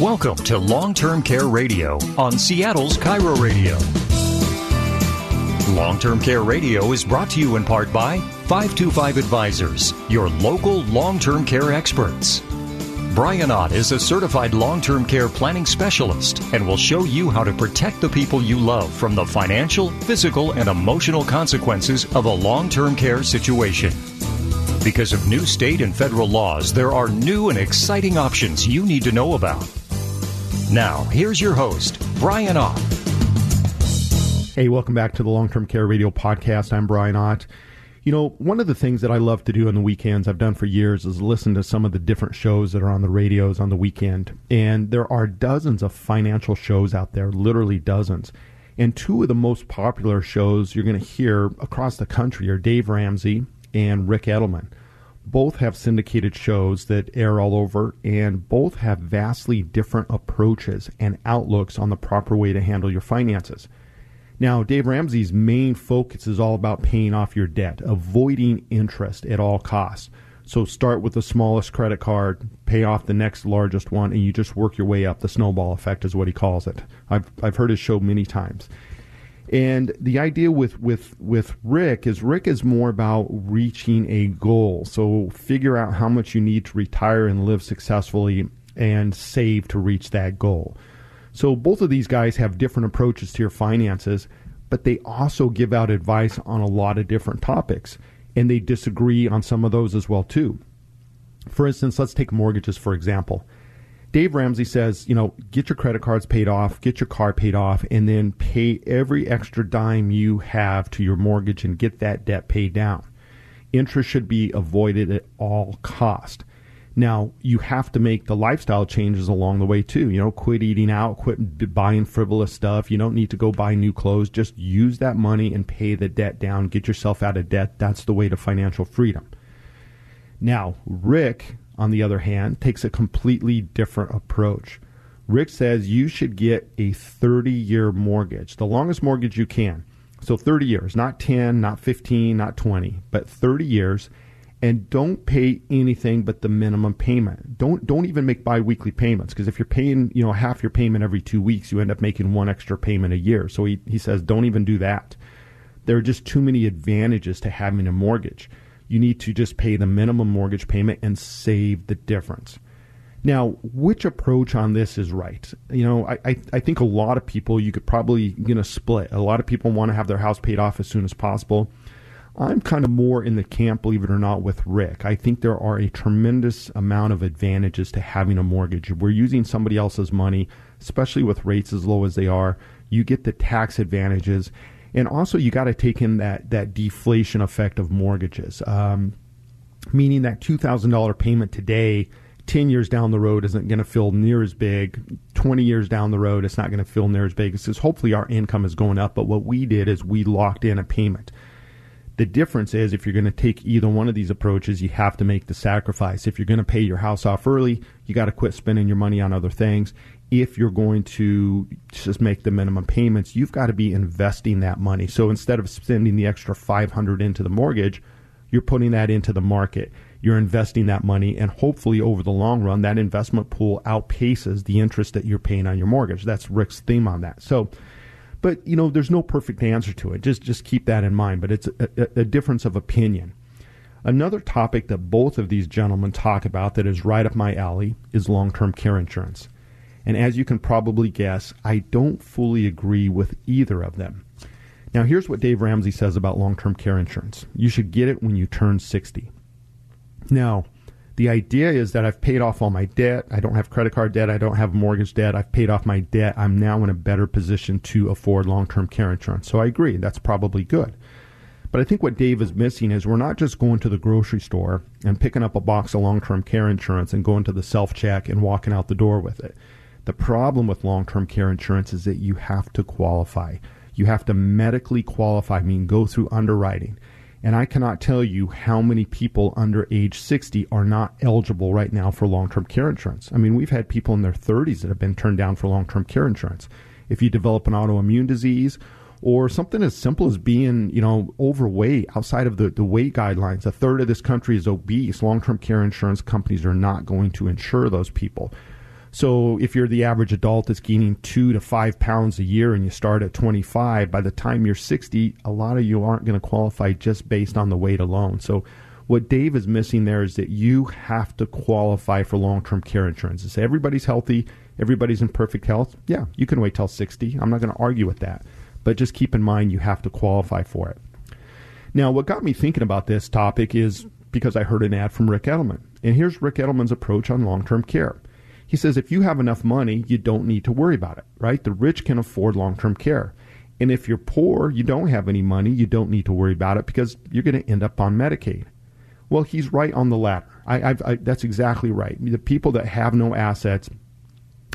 Welcome to Long Term Care Radio on Seattle's KIRO Radio. Long Term Care Radio is brought to you in part by 525 Advisors, your local long term care experts. Brian Ott is a certified long term care planning specialist and will show you how to protect the people you love from the financial, physical, and emotional consequences of a long term care situation. Because of new state and federal laws, there are new and exciting options you need to know about. Now, here's your host, Brian Ott. Hey, welcome back to the Long Term Care Radio Podcast. I'm Brian Ott. You know, one of the things that I love to do on the weekends, I've done for years, is listen to some of the different shows that are on the radios on the weekend. And there are dozens of financial shows out there, literally dozens. And two of the most popular shows you're going to hear across the country are Dave Ramsey and Ric Edelman both have syndicated shows that air all over, and both have vastly different approaches and outlooks on the proper way to handle your finances. Now, Dave Ramsey's main focus is all about paying off your debt, avoiding interest at all costs. So start with the smallest credit card, pay off the next largest one, and you just work your way up. The snowball effect is what he calls it. I've, I've heard his show many times. And the idea with, with, with Ric is Ric is more about reaching a goal. So figure out how much you need to retire and live successfully and save to reach that goal. So both of these guys have different approaches to your finances, but they also give out advice on a lot of different topics. And they disagree on some of those as well too. For instance, let's take mortgages for example. Dave Ramsey says, you know, get your credit cards paid off, get your car paid off, and then pay every extra dime you have to your mortgage and get that debt paid down. Interest should be avoided at all cost. Now, you have to make the lifestyle changes along the way too. You know, quit eating out, quit buying frivolous stuff. You don't need to go buy new clothes. Just use that money and pay the debt down. Get yourself out of debt. That's the way to financial freedom. Now, Ric on the other hand, takes a completely different approach. Ric says you should get a 30 year mortgage, the longest mortgage you can. So 30 years, not 10, not 15, not 20, but 30 years and don't pay anything but the minimum payment. Don't don't even make biweekly payments because if you're paying, you know, half your payment every 2 weeks, you end up making one extra payment a year. So he he says don't even do that. There are just too many advantages to having a mortgage you need to just pay the minimum mortgage payment and save the difference. Now, which approach on this is right? You know, I, I, I think a lot of people, you could probably, you know, split. A lot of people want to have their house paid off as soon as possible. I'm kind of more in the camp, believe it or not, with Ric. I think there are a tremendous amount of advantages to having a mortgage. We're using somebody else's money, especially with rates as low as they are. You get the tax advantages and also you got to take in that that deflation effect of mortgages, um, meaning that two thousand dollar payment today. 10 years down the road isn't going to feel near as big. 20 years down the road, it's not going to feel near as big. Because hopefully our income is going up. But what we did is we locked in a payment. The difference is if you're going to take either one of these approaches, you have to make the sacrifice. If you're going to pay your house off early, you got to quit spending your money on other things if you're going to just make the minimum payments, you've got to be investing that money. So instead of spending the extra 500 into the mortgage, you're putting that into the market. You're investing that money and hopefully over the long run that investment pool outpaces the interest that you're paying on your mortgage. That's Ric's theme on that. So but you know there's no perfect answer to it. Just just keep that in mind, but it's a, a, a difference of opinion. Another topic that both of these gentlemen talk about that is right up my alley is long-term care insurance. And as you can probably guess, I don't fully agree with either of them. Now, here's what Dave Ramsey says about long term care insurance you should get it when you turn 60. Now, the idea is that I've paid off all my debt. I don't have credit card debt. I don't have mortgage debt. I've paid off my debt. I'm now in a better position to afford long term care insurance. So I agree. That's probably good. But I think what Dave is missing is we're not just going to the grocery store and picking up a box of long term care insurance and going to the self check and walking out the door with it. The problem with long term care insurance is that you have to qualify. You have to medically qualify, I mean, go through underwriting. And I cannot tell you how many people under age 60 are not eligible right now for long term care insurance. I mean, we've had people in their 30s that have been turned down for long term care insurance. If you develop an autoimmune disease or something as simple as being, you know, overweight outside of the, the weight guidelines, a third of this country is obese, long term care insurance companies are not going to insure those people. So if you're the average adult that's gaining two to five pounds a year and you start at 25, by the time you're 60, a lot of you aren't going to qualify just based on the weight alone. So what Dave is missing there is that you have to qualify for long term care insurance. Everybody's healthy, everybody's in perfect health, yeah, you can wait till 60. I'm not going to argue with that. But just keep in mind you have to qualify for it. Now, what got me thinking about this topic is because I heard an ad from Ric Edelman. And here's Ric Edelman's approach on long term care. He says if you have enough money, you don't need to worry about it, right? The rich can afford long term care. And if you're poor, you don't have any money, you don't need to worry about it because you're going to end up on Medicaid. Well, he's right on the latter. I, I, that's exactly right. The people that have no assets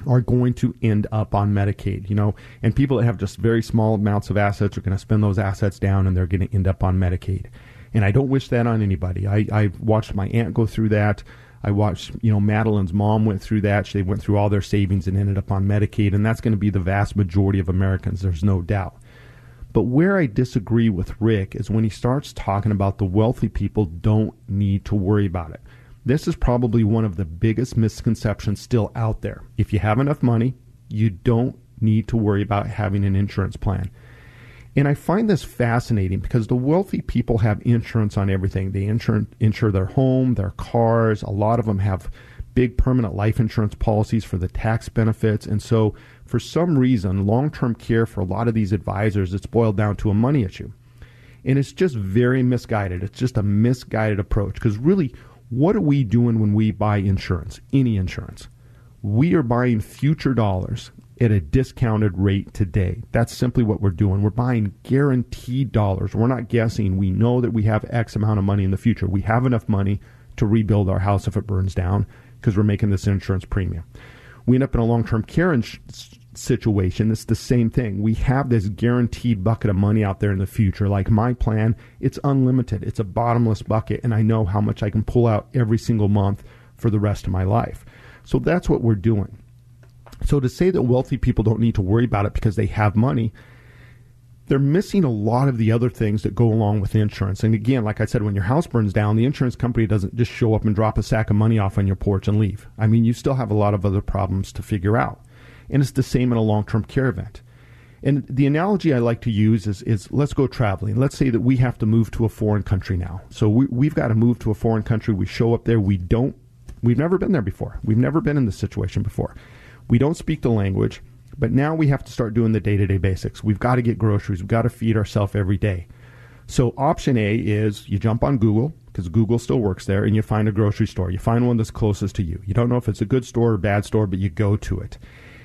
are going to end up on Medicaid, you know, and people that have just very small amounts of assets are going to spend those assets down and they're going to end up on Medicaid. And I don't wish that on anybody. I, I watched my aunt go through that. I watched, you know, Madeline's mom went through that. They went through all their savings and ended up on Medicaid, and that's going to be the vast majority of Americans. There's no doubt. But where I disagree with Ric is when he starts talking about the wealthy people don't need to worry about it. This is probably one of the biggest misconceptions still out there. If you have enough money, you don't need to worry about having an insurance plan. And I find this fascinating because the wealthy people have insurance on everything. They insure, insure their home, their cars. A lot of them have big permanent life insurance policies for the tax benefits. And so, for some reason, long term care for a lot of these advisors, it's boiled down to a money issue. And it's just very misguided. It's just a misguided approach because really, what are we doing when we buy insurance, any insurance? We are buying future dollars at a discounted rate today. That's simply what we're doing. We're buying guaranteed dollars. We're not guessing. We know that we have X amount of money in the future. We have enough money to rebuild our house if it burns down because we're making this insurance premium. We end up in a long term care ins- situation. It's the same thing. We have this guaranteed bucket of money out there in the future. Like my plan, it's unlimited, it's a bottomless bucket, and I know how much I can pull out every single month for the rest of my life. So that's what we're doing. So to say that wealthy people don't need to worry about it because they have money, they're missing a lot of the other things that go along with insurance. And again, like I said, when your house burns down, the insurance company doesn't just show up and drop a sack of money off on your porch and leave. I mean, you still have a lot of other problems to figure out. And it's the same in a long term care event. And the analogy I like to use is, is let's go traveling. Let's say that we have to move to a foreign country now. So we, we've got to move to a foreign country. We show up there. We don't, we've never been there before. We've never been in this situation before. We don't speak the language, but now we have to start doing the day to day basics. We've got to get groceries. We've got to feed ourselves every day. So option A is you jump on Google because Google still works there and you find a grocery store. You find one that's closest to you. You don't know if it's a good store or bad store, but you go to it.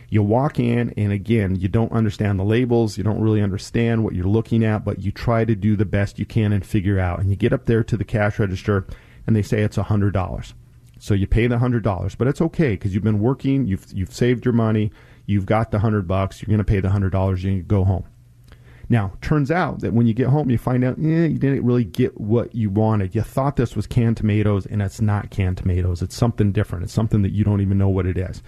You walk in and again, you don't understand the labels, you don't really understand what you're looking at, but you try to do the best you can and figure out. And you get up there to the cash register and they say it's $100. So you pay the hundred dollars, but it's okay because you've been working, you've you've saved your money, you've got the hundred bucks, you're going to pay the hundred dollars, and you go home. Now, turns out that when you get home, you find out, eh, you didn't really get what you wanted. You thought this was canned tomatoes, and it's not canned tomatoes. It's something different. It's something that you don't even know what it is.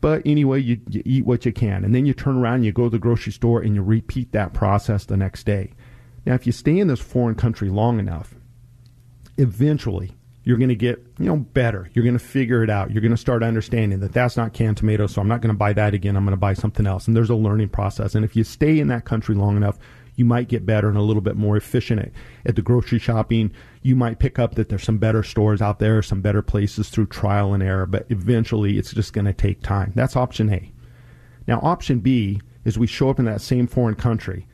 But anyway, you, you eat what you can, and then you turn around, and you go to the grocery store, and you repeat that process the next day. Now, if you stay in this foreign country long enough, eventually you're going to get you know better. You're going to figure it out. You're going to start understanding that that's not canned tomato so i'm not going to buy that again. I'm going to buy something else. And there's a learning process. And if you stay in that country long enough you might get better and a little bit more efficient at, at the grocery shopping. You might pick up that there's some better stores out there some better places through trial and error but eventually it's just going to take time. That's option a. Now option b is we show up in that same foreign country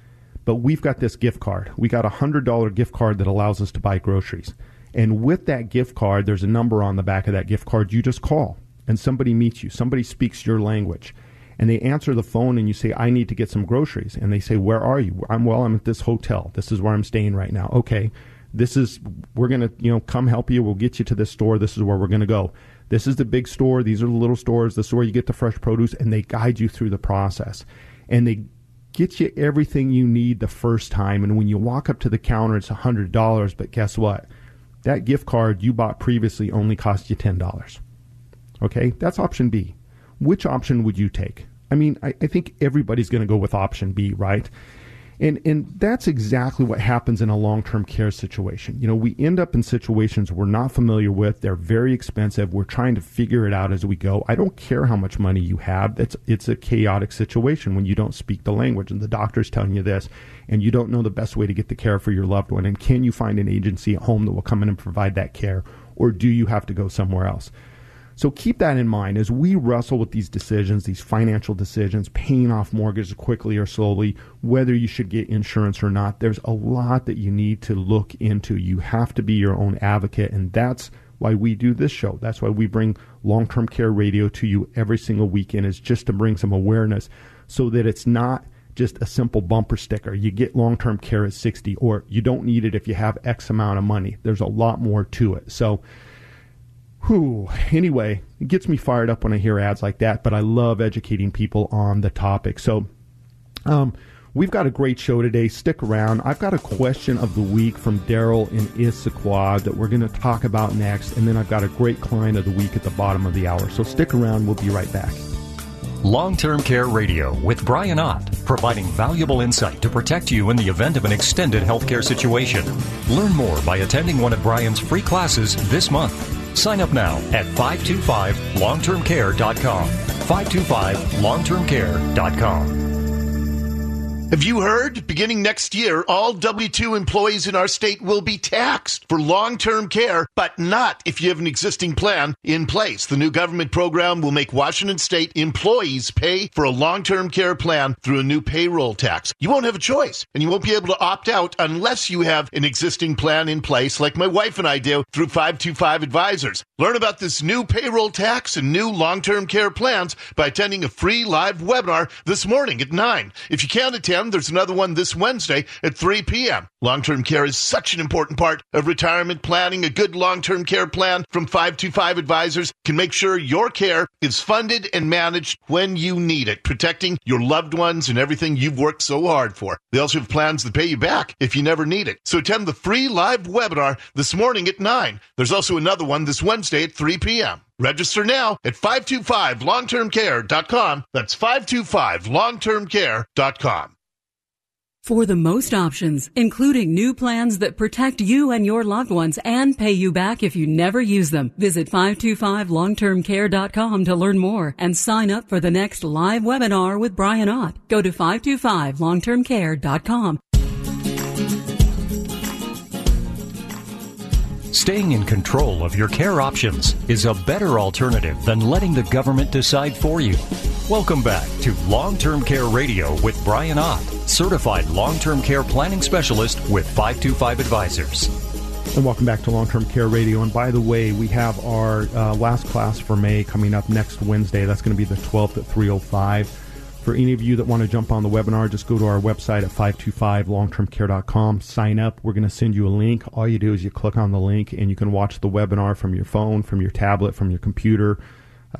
but we've got this gift card. We got a hundred dollar gift card that allows us to buy groceries and with that gift card, there's a number on the back of that gift card. You just call and somebody meets you. Somebody speaks your language. And they answer the phone and you say, I need to get some groceries. And they say, Where are you? I'm well, I'm at this hotel. This is where I'm staying right now. Okay. This is we're gonna, you know, come help you. We'll get you to this store. This is where we're gonna go. This is the big store. These are the little stores. This is where you get the fresh produce, and they guide you through the process. And they get you everything you need the first time. And when you walk up to the counter, it's a hundred dollars. But guess what? That gift card you bought previously only cost you $10. Okay, that's option B. Which option would you take? I mean, I, I think everybody's going to go with option B, right? And, and that's exactly what happens in a long term care situation. You know, we end up in situations we're not familiar with. They're very expensive. We're trying to figure it out as we go. I don't care how much money you have. It's, it's a chaotic situation when you don't speak the language and the doctor's telling you this and you don't know the best way to get the care for your loved one. And can you find an agency at home that will come in and provide that care? Or do you have to go somewhere else? So keep that in mind as we wrestle with these decisions, these financial decisions, paying off mortgages quickly or slowly, whether you should get insurance or not. There's a lot that you need to look into. You have to be your own advocate, and that's why we do this show. That's why we bring long term care radio to you every single weekend, is just to bring some awareness so that it's not just a simple bumper sticker. You get long term care at 60, or you don't need it if you have X amount of money. There's a lot more to it. So, Whew. Anyway, it gets me fired up when I hear ads like that, but I love educating people on the topic. So, um, we've got a great show today. Stick around. I've got a question of the week from Daryl in Issaquah that we're going to talk about next, and then I've got a great client of the week at the bottom of the hour. So stick around. We'll be right back. Long Term Care Radio with Brian Ott, providing valuable insight to protect you in the event of an extended healthcare situation. Learn more by attending one of Brian's free classes this month. Sign up now at 525longtermcare.com. 525longtermcare.com. Have you heard? Beginning next year, all W 2 employees in our state will be taxed for long term care, but not if you have an existing plan in place. The new government program will make Washington state employees pay for a long term care plan through a new payroll tax. You won't have a choice, and you won't be able to opt out unless you have an existing plan in place, like my wife and I do through 525 Advisors. Learn about this new payroll tax and new long term care plans by attending a free live webinar this morning at 9. If you can't attend, p.m. There's another one this Wednesday at 3 p.m. Long term care is such an important part of retirement planning. A good long term care plan from 525 Advisors can make sure your care is funded and managed when you need it, protecting your loved ones and everything you've worked so hard for. They also have plans that pay you back if you never need it. So attend the free live webinar this morning at 9. There's also another one this Wednesday at 3 p.m. Register now at 525longtermcare.com. That's 525longtermcare.com. For the most options, including new plans that protect you and your loved ones and pay you back if you never use them, visit 525longtermcare.com to learn more and sign up for the next live webinar with Brian Ott. Go to 525longtermcare.com. Staying in control of your care options is a better alternative than letting the government decide for you. Welcome back to Long Term Care Radio with Brian Ott, certified long term care planning specialist with 525 Advisors. And welcome back to Long Term Care Radio. And by the way, we have our uh, last class for May coming up next Wednesday. That's going to be the 12th at 305. For any of you that want to jump on the webinar, just go to our website at 525longtermcare.com, sign up. We're going to send you a link. All you do is you click on the link and you can watch the webinar from your phone, from your tablet, from your computer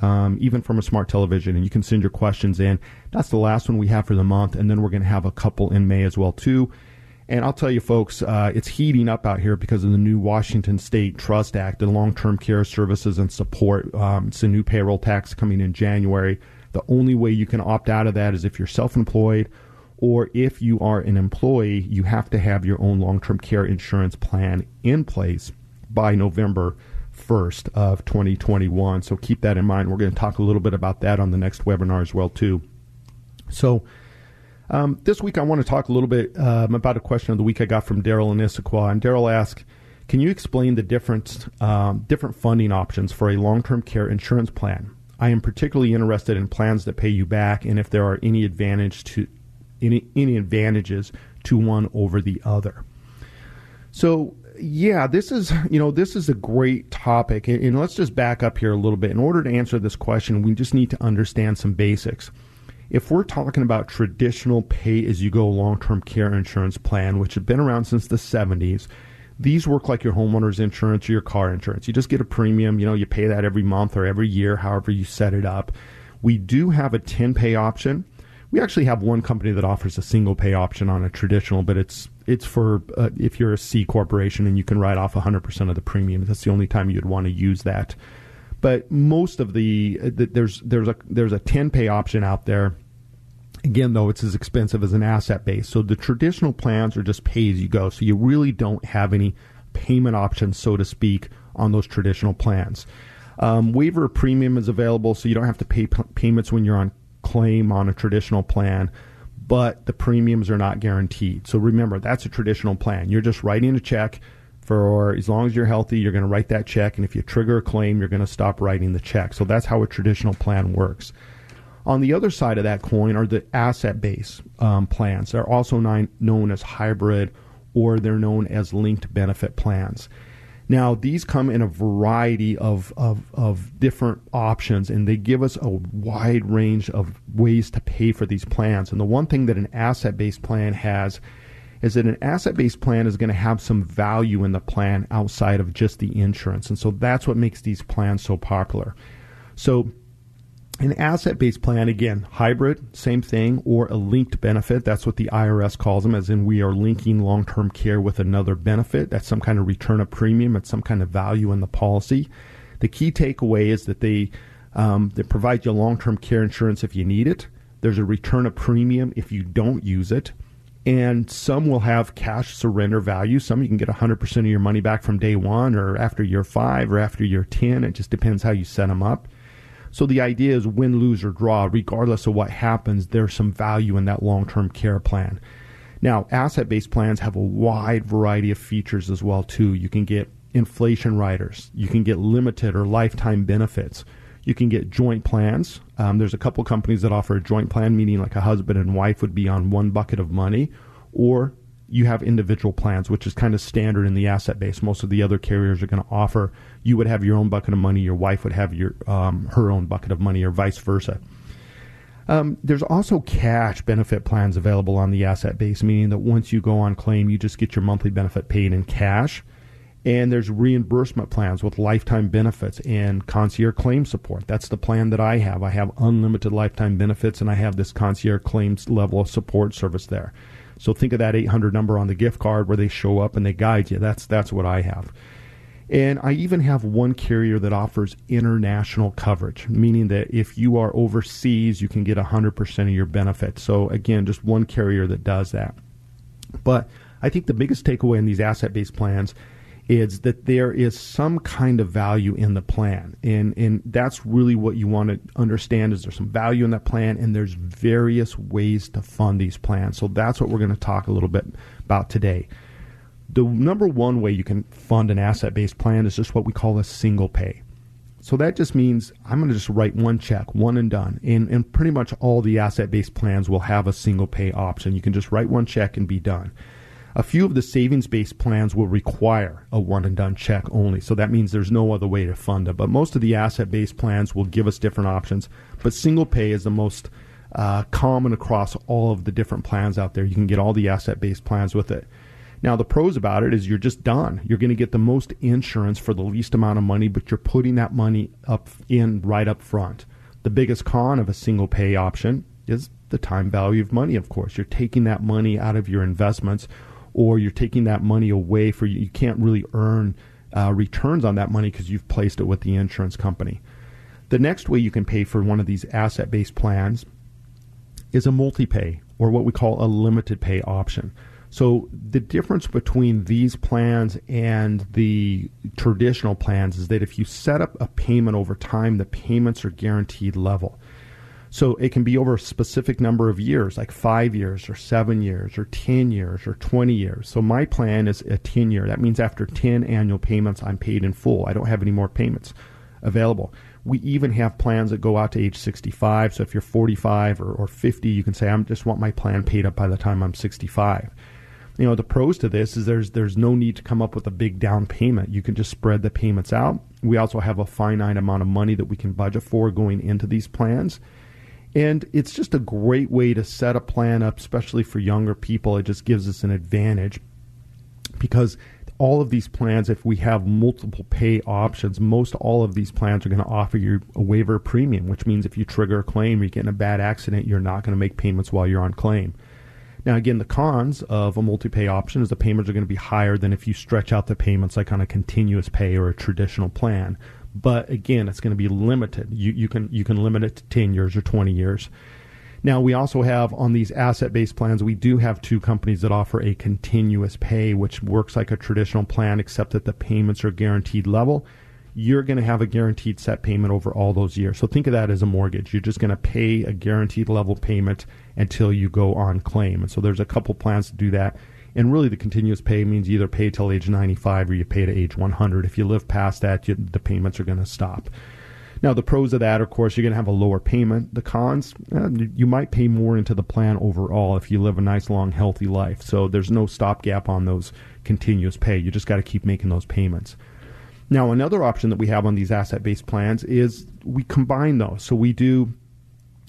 um, even from a smart television, and you can send your questions in. That's the last one we have for the month, and then we're going to have a couple in May as well too. And I'll tell you, folks, uh, it's heating up out here because of the new Washington State Trust Act and long-term care services and support. Um, it's a new payroll tax coming in January. The only way you can opt out of that is if you're self-employed or if you are an employee, you have to have your own long-term care insurance plan in place by November 1st of 2021. So keep that in mind. We're going to talk a little bit about that on the next webinar as well too. So um, this week I want to talk a little bit um, about a question of the week I got from Daryl in Issaquah. And Daryl asked, can you explain the different, um, different funding options for a long-term care insurance plan? I am particularly interested in plans that pay you back and if there are any advantage to any, any advantages to one over the other. So yeah, this is you know this is a great topic, and, and let's just back up here a little bit. In order to answer this question, we just need to understand some basics. If we're talking about traditional pay-as-you-go long-term care insurance plan, which have been around since the 70s, these work like your homeowner's insurance or your car insurance. You just get a premium, you know, you pay that every month or every year, however you set it up. We do have a 10 pay option. We actually have one company that offers a single pay option on a traditional, but it's it's for uh, if you're a C corporation and you can write off 100% of the premium. That's the only time you'd want to use that. But most of the, uh, the there's there's a there's a 10 pay option out there, Again, though, it's as expensive as an asset base. So the traditional plans are just pay as you go. So you really don't have any payment options, so to speak, on those traditional plans. Um, waiver premium is available, so you don't have to pay p- payments when you're on claim on a traditional plan, but the premiums are not guaranteed. So remember, that's a traditional plan. You're just writing a check for as long as you're healthy, you're going to write that check, and if you trigger a claim, you're going to stop writing the check. So that's how a traditional plan works. On the other side of that coin are the asset based um, plans. They're also known as hybrid or they're known as linked benefit plans. Now, these come in a variety of, of, of, different options, and they give us a wide range of ways to pay for these plans. And the one thing that an asset based plan has is that an asset based plan is going to have some value in the plan outside of just the insurance. And so that's what makes these plans so popular. So, an asset based plan, again, hybrid, same thing, or a linked benefit. That's what the IRS calls them, as in we are linking long term care with another benefit. That's some kind of return of premium, it's some kind of value in the policy. The key takeaway is that they, um, they provide you long term care insurance if you need it. There's a return of premium if you don't use it. And some will have cash surrender value. Some you can get 100% of your money back from day one or after year five or after year 10. It just depends how you set them up. So the idea is win, lose, or draw, regardless of what happens, there's some value in that long term care plan. Now, asset based plans have a wide variety of features as well too. You can get inflation riders, you can get limited or lifetime benefits. You can get joint plans. Um, there's a couple companies that offer a joint plan, meaning like a husband and wife would be on one bucket of money, or you have individual plans, which is kind of standard in the asset base. Most of the other carriers are going to offer you would have your own bucket of money, your wife would have your um, her own bucket of money, or vice versa. Um, there's also cash benefit plans available on the asset base, meaning that once you go on claim, you just get your monthly benefit paid in cash. And there's reimbursement plans with lifetime benefits and concierge claim support. That's the plan that I have. I have unlimited lifetime benefits, and I have this concierge claims level of support service there. So think of that 800 number on the gift card where they show up and they guide you. That's that's what I have. And I even have one carrier that offers international coverage, meaning that if you are overseas, you can get 100% of your benefits. So, again, just one carrier that does that. But I think the biggest takeaway in these asset based plans is that there is some kind of value in the plan. And, and that's really what you want to understand is there's some value in that plan and there's various ways to fund these plans. So that's what we're going to talk a little bit about today the number one way you can fund an asset based plan is just what we call a single pay. So that just means I'm going to just write one check, one and done. And, and pretty much all the asset based plans will have a single pay option. You can just write one check and be done. A few of the savings based plans will require a one and done check only. So that means there's no other way to fund it. But most of the asset based plans will give us different options. But single pay is the most uh, common across all of the different plans out there. You can get all the asset based plans with it. Now, the pros about it is you're just done. You're going to get the most insurance for the least amount of money, but you're putting that money up in right up front. The biggest con of a single pay option is the time value of money, of course. You're taking that money out of your investments or you're taking that money away for you. You can't really earn uh, returns on that money because you've placed it with the insurance company. The next way you can pay for one of these asset based plans is a multi pay or what we call a limited pay option. So the difference between these plans and the traditional plans is that if you set up a payment over time, the payments are guaranteed level. So it can be over a specific number of years, like five years or seven years or 10 years or 20 years. So my plan is a 10 year. That means after 10 annual payments, I'm paid in full. I don't have any more payments available. We even have plans that go out to age 65. So if you're 45 or, or 50, you can say, I just want my plan paid up by the time I'm 65 you know the pros to this is there's there's no need to come up with a big down payment you can just spread the payments out we also have a finite amount of money that we can budget for going into these plans and it's just a great way to set a plan up especially for younger people it just gives us an advantage because all of these plans if we have multiple pay options most all of these plans are going to offer you a waiver premium which means if you trigger a claim or you get in a bad accident you're not going to make payments while you're on claim now, again, the cons of a multi-pay option is the payments are going to be higher than if you stretch out the payments like on a continuous pay or a traditional plan. But again, it's going to be limited. You, you can you can limit it to ten years or twenty years. Now, we also have on these asset based plans, we do have two companies that offer a continuous pay, which works like a traditional plan, except that the payments are guaranteed level. You're going to have a guaranteed set payment over all those years. So think of that as a mortgage. You're just going to pay a guaranteed level payment until you go on claim. And so there's a couple plans to do that. And really, the continuous pay means you either pay till age 95 or you pay to age 100. If you live past that, you, the payments are going to stop. Now, the pros of that, of course, you're going to have a lower payment. The cons, eh, you might pay more into the plan overall if you live a nice, long, healthy life. So there's no stopgap on those continuous pay. You just got to keep making those payments. Now, another option that we have on these asset based plans is we combine those. So we do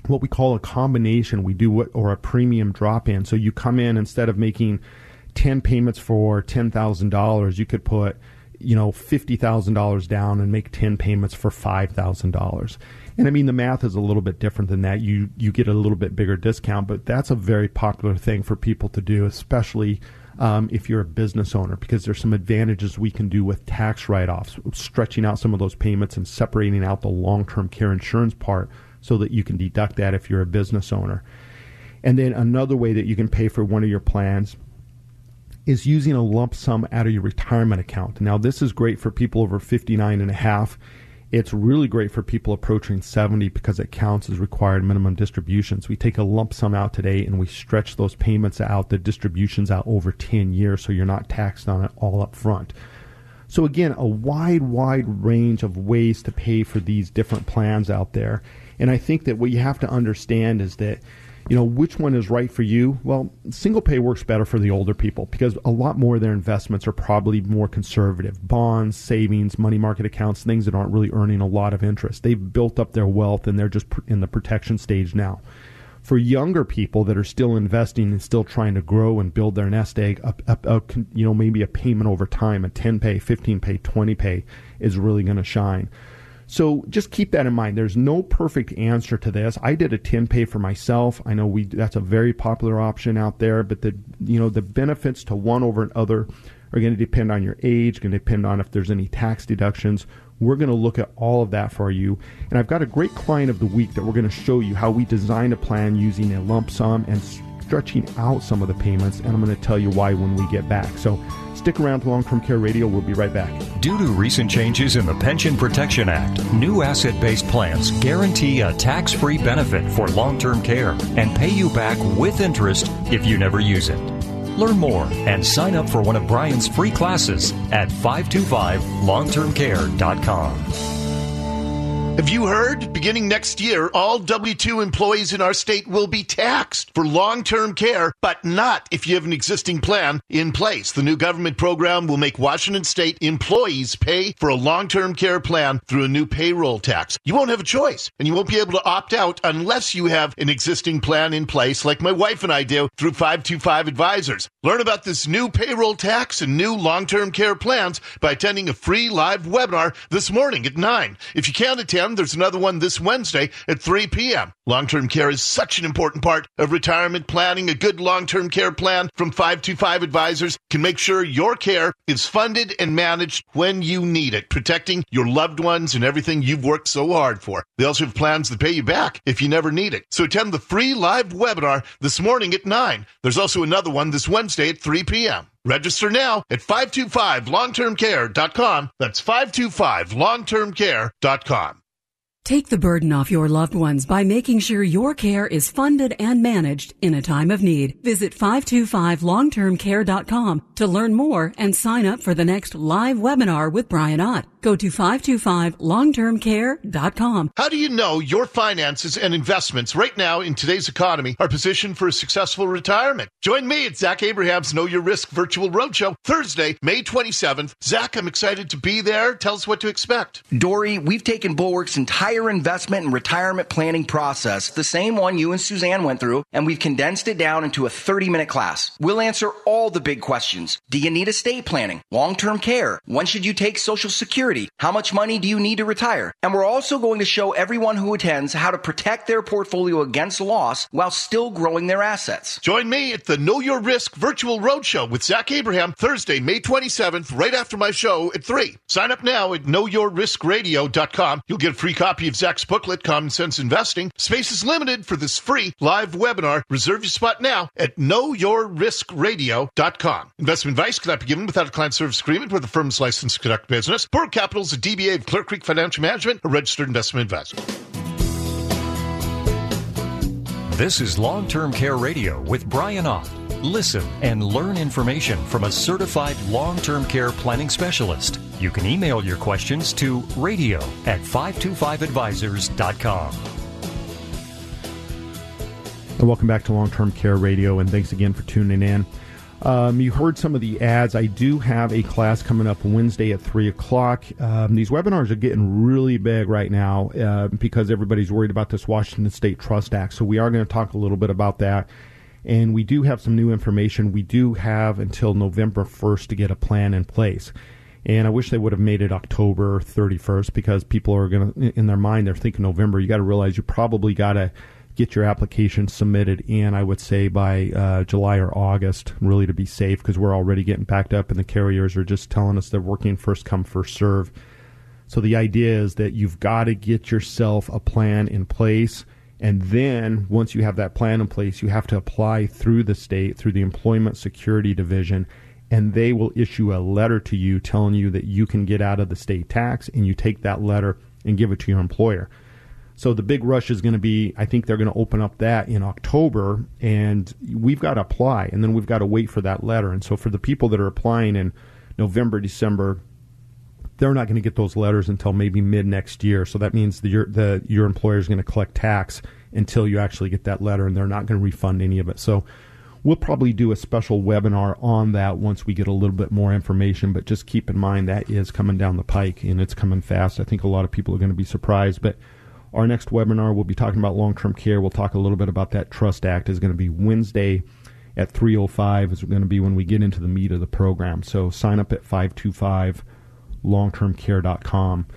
what we call a combination. We do what, or a premium drop in. So you come in instead of making 10 payments for $10,000, you could put you know $50,000 down and make 10 payments for $5,000. And I mean the math is a little bit different than that. You you get a little bit bigger discount, but that's a very popular thing for people to do, especially um, if you're a business owner, because there's some advantages we can do with tax write-offs, stretching out some of those payments and separating out the long-term care insurance part so that you can deduct that if you're a business owner. And then another way that you can pay for one of your plans is using a lump sum out of your retirement account. Now, this is great for people over 59 and a half. It's really great for people approaching 70 because it counts as required minimum distributions. We take a lump sum out today and we stretch those payments out, the distributions out over 10 years so you're not taxed on it all up front. So, again, a wide, wide range of ways to pay for these different plans out there. And I think that what you have to understand is that you know which one is right for you? Well single pay works better for the older people because a lot more of their investments are probably more conservative. Bonds savings money market accounts things that aren't really earning a lot of interest. They've built up their wealth and they're just in the protection stage now. For younger people that are still investing and still trying to grow and build their nest egg a, a, a you know maybe a payment over time a 10 pay 15 pay 20 pay is really going to shine so just keep that in mind. There's no perfect answer to this. I did a 10 pay for myself. I know we that's a very popular option out there, but the you know the benefits to one over another are going to depend on your age, going to depend on if there's any tax deductions. We're going to look at all of that for you. And I've got a great client of the week that we're going to show you how we design a plan using a lump sum and stretching out some of the payments. And I'm going to tell you why when we get back. So Stick around Long Term Care Radio. We'll be right back. Due to recent changes in the Pension Protection Act, new asset based plans guarantee a tax free benefit for long term care and pay you back with interest if you never use it. Learn more and sign up for one of Brian's free classes at 525longtermcare.com. Have you heard? Beginning next year, all W 2 employees in our state will be taxed for long term care, but not if you have an existing plan in place. The new government program will make Washington state employees pay for a long term care plan through a new payroll tax. You won't have a choice, and you won't be able to opt out unless you have an existing plan in place, like my wife and I do through 525 Advisors. Learn about this new payroll tax and new long term care plans by attending a free live webinar this morning at 9. If you can't attend, p.m. There's another one this Wednesday at 3 p.m. Long term care is such an important part of retirement planning. A good long term care plan from 525 Advisors can make sure your care is funded and managed when you need it, protecting your loved ones and everything you've worked so hard for. They also have plans that pay you back if you never need it. So attend the free live webinar this morning at 9. There's also another one this Wednesday at 3 p.m. Register now at 525longtermcare.com. That's 525longtermcare.com. Take the burden off your loved ones by making sure your care is funded and managed in a time of need. Visit 525longtermcare.com to learn more and sign up for the next live webinar with Brian Ott. Go to 525longtermcare.com. How do you know your finances and investments right now in today's economy are positioned for a successful retirement? Join me at Zach Abraham's Know Your Risk Virtual Roadshow Thursday, May 27th. Zach, I'm excited to be there. Tell us what to expect. Dori, we've taken Bulwark's entire investment and retirement planning process, the same one you and Suzanne went through, and we've condensed it down into a 30 minute class. We'll answer all the big questions. Do you need estate planning? Long term care? When should you take Social Security? Security. How much money do you need to retire? And we're also going to show everyone who attends how to protect their portfolio against loss while still growing their assets. Join me at the Know Your Risk virtual roadshow with Zach Abraham Thursday, May 27th, right after my show at 3. Sign up now at knowyourriskradio.com. You'll get a free copy of Zach's booklet, Common Sense Investing. Space is limited for this free live webinar. Reserve your spot now at knowyourriskradio.com. Investment advice cannot be given without a client service agreement with the firm's license to conduct business. Capital is a DBA of Clear Creek Financial Management, a registered investment advisor. This is Long Term Care Radio with Brian Ott. Listen and learn information from a certified long term care planning specialist. You can email your questions to radio at 525advisors.com. And welcome back to Long Term Care Radio, and thanks again for tuning in. Um, you heard some of the ads. I do have a class coming up Wednesday at 3 o'clock. Um, these webinars are getting really big right now uh, because everybody's worried about this Washington State Trust Act. So we are going to talk a little bit about that. And we do have some new information. We do have until November 1st to get a plan in place. And I wish they would have made it October 31st because people are going to, in their mind, they're thinking November. You got to realize you probably got to get your application submitted in, I would say, by uh, July or August, really to be safe, because we're already getting backed up, and the carriers are just telling us they're working first come, first serve. So the idea is that you've got to get yourself a plan in place. And then once you have that plan in place, you have to apply through the state, through the Employment Security Division, and they will issue a letter to you telling you that you can get out of the state tax, and you take that letter and give it to your employer. So the big rush is going to be, I think they're going to open up that in October, and we've got to apply, and then we've got to wait for that letter. And so for the people that are applying in November, December, they're not going to get those letters until maybe mid next year. So that means the, your the your employer is going to collect tax until you actually get that letter, and they're not going to refund any of it. So we'll probably do a special webinar on that once we get a little bit more information. But just keep in mind that is coming down the pike, and it's coming fast. I think a lot of people are going to be surprised, but our next webinar, we'll be talking about long-term care. We'll talk a little bit about that Trust Act. is going to be Wednesday at 3:05. Is going to be when we get into the meat of the program. So sign up at 525longtermcare.com.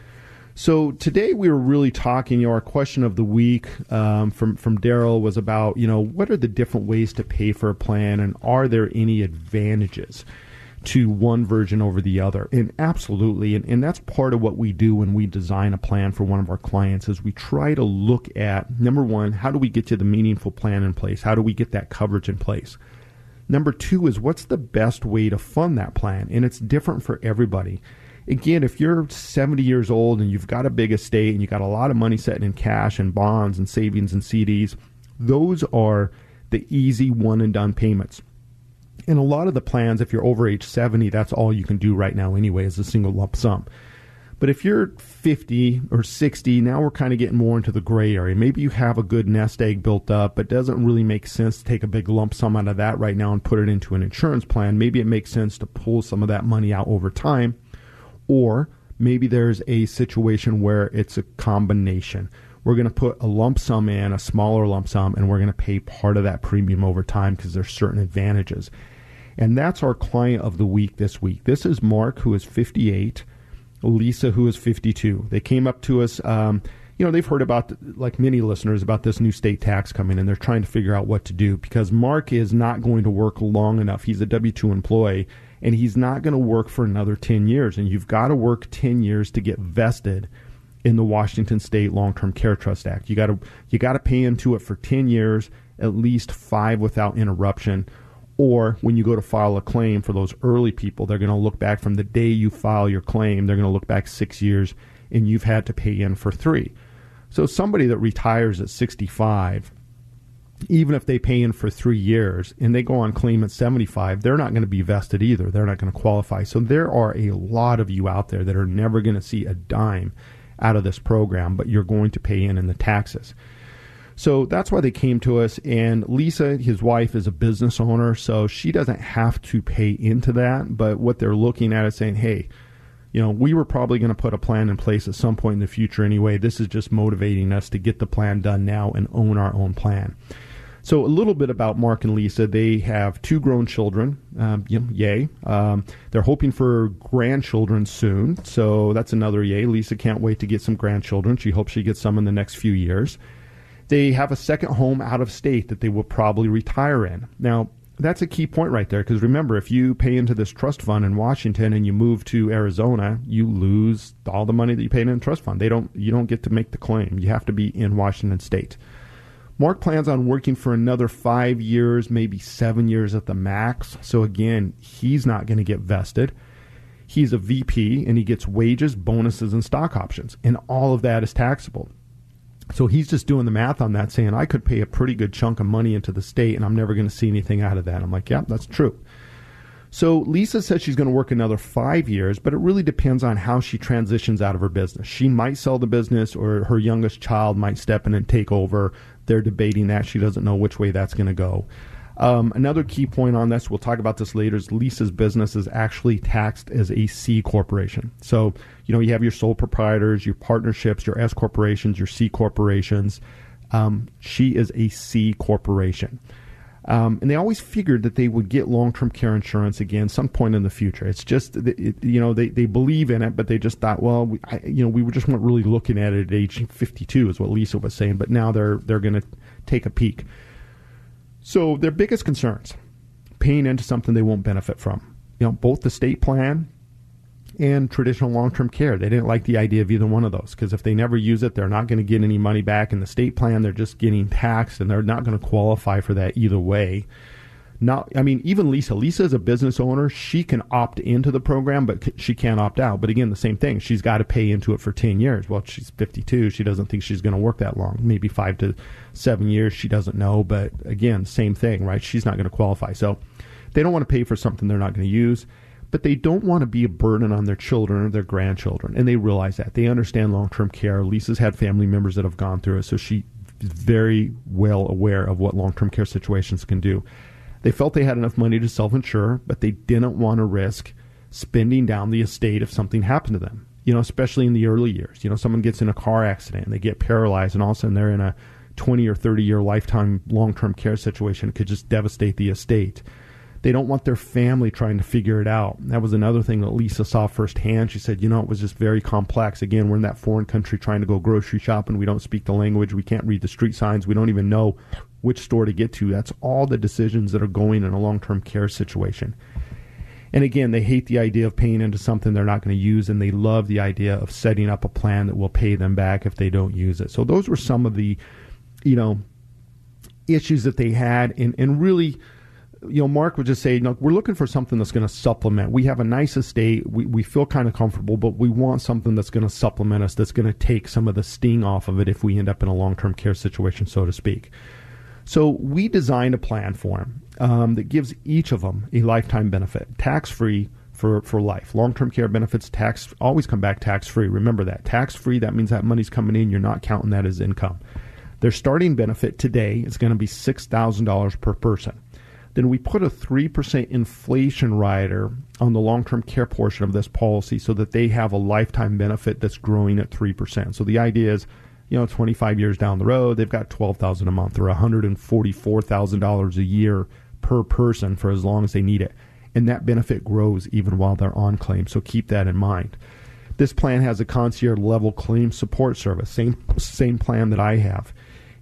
So today we were really talking. You know, our question of the week um, from from Daryl was about you know what are the different ways to pay for a plan, and are there any advantages? To one version over the other. And absolutely, and, and that's part of what we do when we design a plan for one of our clients is we try to look at number one, how do we get to the meaningful plan in place? How do we get that coverage in place? Number two is what's the best way to fund that plan? And it's different for everybody. Again, if you're 70 years old and you've got a big estate and you've got a lot of money sitting in cash and bonds and savings and CDs, those are the easy one and done payments in a lot of the plans, if you're over age 70, that's all you can do right now anyway, is a single lump sum. But if you're 50 or 60, now we're kind of getting more into the gray area. Maybe you have a good nest egg built up, but doesn't really make sense to take a big lump sum out of that right now and put it into an insurance plan. Maybe it makes sense to pull some of that money out over time. Or maybe there's a situation where it's a combination. We're going to put a lump sum in, a smaller lump sum, and we're going to pay part of that premium over time because there's certain advantages. And that's our client of the week this week. This is Mark, who is 58, Lisa, who is 52. They came up to us. Um, you know, they've heard about, like many listeners, about this new state tax coming, and they're trying to figure out what to do because Mark is not going to work long enough. He's a W 2 employee, and he's not going to work for another 10 years. And you've got to work 10 years to get vested in the Washington State Long-Term Care Trust Act. You got to you got to pay into it for 10 years, at least 5 without interruption or when you go to file a claim for those early people, they're going to look back from the day you file your claim, they're going to look back six years and you've had to pay in for three. So somebody that retires at 65, even if they pay in for three years and they go on claim at 75, they're not going to be vested either. They're not going to qualify. So there are a lot of you out there that are never going to see a dime out of this program, but you're going to pay in in the taxes. So that's why they came to us. And Lisa, his wife, is a business owner, so she doesn't have to pay into that. But what they're looking at is saying, hey, you know, we were probably going to put a plan in place at some point in the future anyway. This is just motivating us to get the plan done now and own our own plan. So, a little bit about Mark and Lisa. They have two grown children. Um, yay. Um, they're hoping for grandchildren soon. So, that's another yay. Lisa can't wait to get some grandchildren. She hopes she gets some in the next few years. They have a second home out of state that they will probably retire in. Now, that's a key point right there because remember, if you pay into this trust fund in Washington and you move to Arizona, you lose all the money that you paid in the trust fund. They don't, you don't get to make the claim. You have to be in Washington State. Mark plans on working for another five years, maybe seven years at the max. So again, he's not going to get vested. He's a VP and he gets wages, bonuses, and stock options, and all of that is taxable. So he's just doing the math on that, saying I could pay a pretty good chunk of money into the state, and I'm never going to see anything out of that. I'm like, yeah, that's true. So Lisa says she's going to work another five years, but it really depends on how she transitions out of her business. She might sell the business, or her youngest child might step in and take over. They're debating that. She doesn't know which way that's going to go. Um, another key point on this, we'll talk about this later, is Lisa's business is actually taxed as a C corporation. So, you know, you have your sole proprietors, your partnerships, your S corporations, your C corporations. Um, she is a C corporation. Um, and they always figured that they would get long-term care insurance again some point in the future. It's just, it, you know, they, they believe in it, but they just thought, well, we, I, you know, we just weren't really looking at it at age 52, is what Lisa was saying. But now they're they're going to take a peek. So their biggest concerns, paying into something they won't benefit from. You know, both the state plan and traditional long term care. They didn't like the idea of either one of those because if they never use it, they're not going to get any money back. In the state plan, they're just getting taxed and they're not going to qualify for that either way. Not, I mean, even Lisa. Lisa is a business owner. She can opt into the program, but she can't opt out. But again, the same thing. She's got to pay into it for 10 years. Well, she's 52. She doesn't think she's going to work that long. Maybe five to seven years. She doesn't know. But again, same thing, right? She's not going to qualify. So they don't want to pay for something they're not going to use but they don't want to be a burden on their children or their grandchildren. And they realize that. They understand long term care. Lisa's had family members that have gone through it, so she is very well aware of what long term care situations can do. They felt they had enough money to self insure, but they didn't want to risk spending down the estate if something happened to them. You know, especially in the early years. You know, someone gets in a car accident and they get paralyzed, and all of a sudden they're in a 20 or 30 year lifetime long term care situation. It could just devastate the estate. They don't want their family trying to figure it out. That was another thing that Lisa saw firsthand. She said, you know, it was just very complex. Again, we're in that foreign country trying to go grocery shopping. We don't speak the language. We can't read the street signs. We don't even know which store to get to. That's all the decisions that are going in a long term care situation. And again, they hate the idea of paying into something they're not going to use, and they love the idea of setting up a plan that will pay them back if they don't use it. So those were some of the, you know, issues that they had, and and really you know, Mark would just say, know, we're looking for something that's going to supplement. We have a nice estate. We, we feel kind of comfortable, but we want something that's going to supplement us, that's going to take some of the sting off of it if we end up in a long term care situation, so to speak. So we designed a plan for them um, that gives each of them a lifetime benefit, tax free for, for life. Long term care benefits, tax always come back tax free. Remember that. Tax free, that means that money's coming in. You're not counting that as income. Their starting benefit today is going to be $6,000 per person then we put a 3% inflation rider on the long term care portion of this policy so that they have a lifetime benefit that's growing at 3%. So the idea is, you know, 25 years down the road, they've got 12000 a month or $144,000 a year per person for as long as they need it. And that benefit grows even while they're on claim. So keep that in mind. This plan has a concierge level claim support service, same same plan that I have.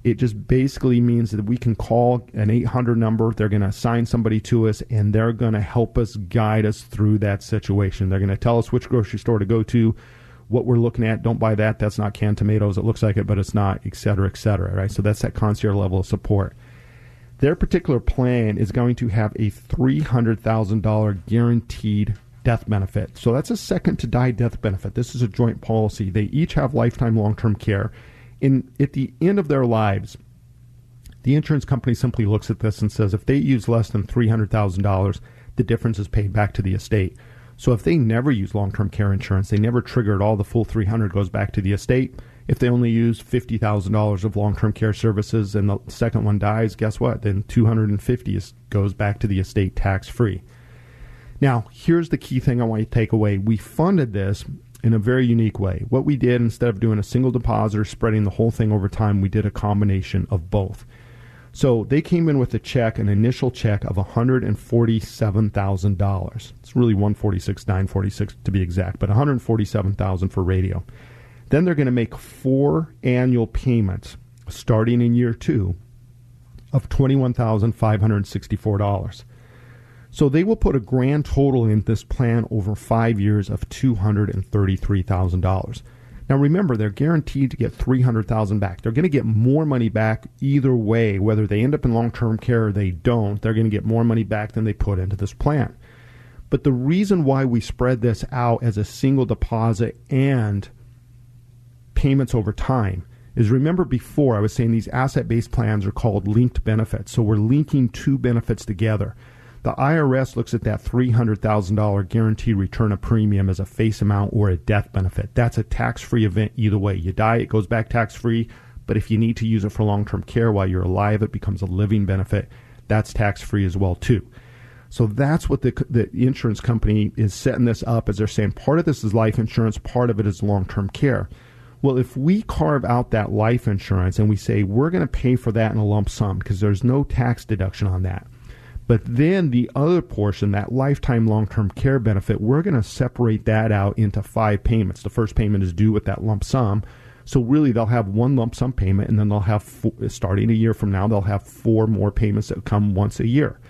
It just basically means that we can call an 800 number. They're going to assign somebody to us and they're going to help us guide us through that situation. They're going to tell us which grocery store to go to, what we're looking at. Don't buy that. That's not canned tomatoes. It looks like it, but it's not, et cetera, et cetera. Right? So that's that concierge level of support. Their particular plan is going to have a $300,000 guaranteed death benefit. So that's a second to die death benefit. This is a joint policy. They each have lifetime long term care in at the end of their lives, the insurance company simply looks at this and says if they use less than $300,000, the difference is paid back to the estate. So if they never use long-term care insurance, they never trigger it all, the full 300 goes back to the estate. If they only use $50,000 of long-term care services and the second one dies, guess what? Then 250 is, goes back to the estate tax-free. Now, here's the key thing I want you to take away. We funded this in a very unique way. What we did, instead of doing a single deposit or spreading the whole thing over time, we did a combination of both. So they came in with a check, an initial check of $147,000. It's really 146,946 to be exact, but 147,000 for radio. Then they're going to make four annual payments starting in year 2 of $21,564. So they will put a grand total in this plan over 5 years of $233,000. Now remember, they're guaranteed to get 300,000 back. They're going to get more money back either way, whether they end up in long-term care or they don't. They're going to get more money back than they put into this plan. But the reason why we spread this out as a single deposit and payments over time is remember before I was saying these asset-based plans are called linked benefits. So we're linking two benefits together. The IRS looks at that $300,000 guaranteed return of premium as a face amount or a death benefit. That's a tax free event either way. You die, it goes back tax free. But if you need to use it for long term care while you're alive, it becomes a living benefit. That's tax free as well, too. So that's what the, the insurance company is setting this up as they're saying part of this is life insurance, part of it is long term care. Well, if we carve out that life insurance and we say we're going to pay for that in a lump sum because there's no tax deduction on that but then the other portion, that lifetime long term care benefit, we're going to separate that out into five payments. The first payment is due with that lump sum. So really, they'll have one lump sum payment, and then they'll have, four, starting a year from now, they'll have four more payments that come once a year.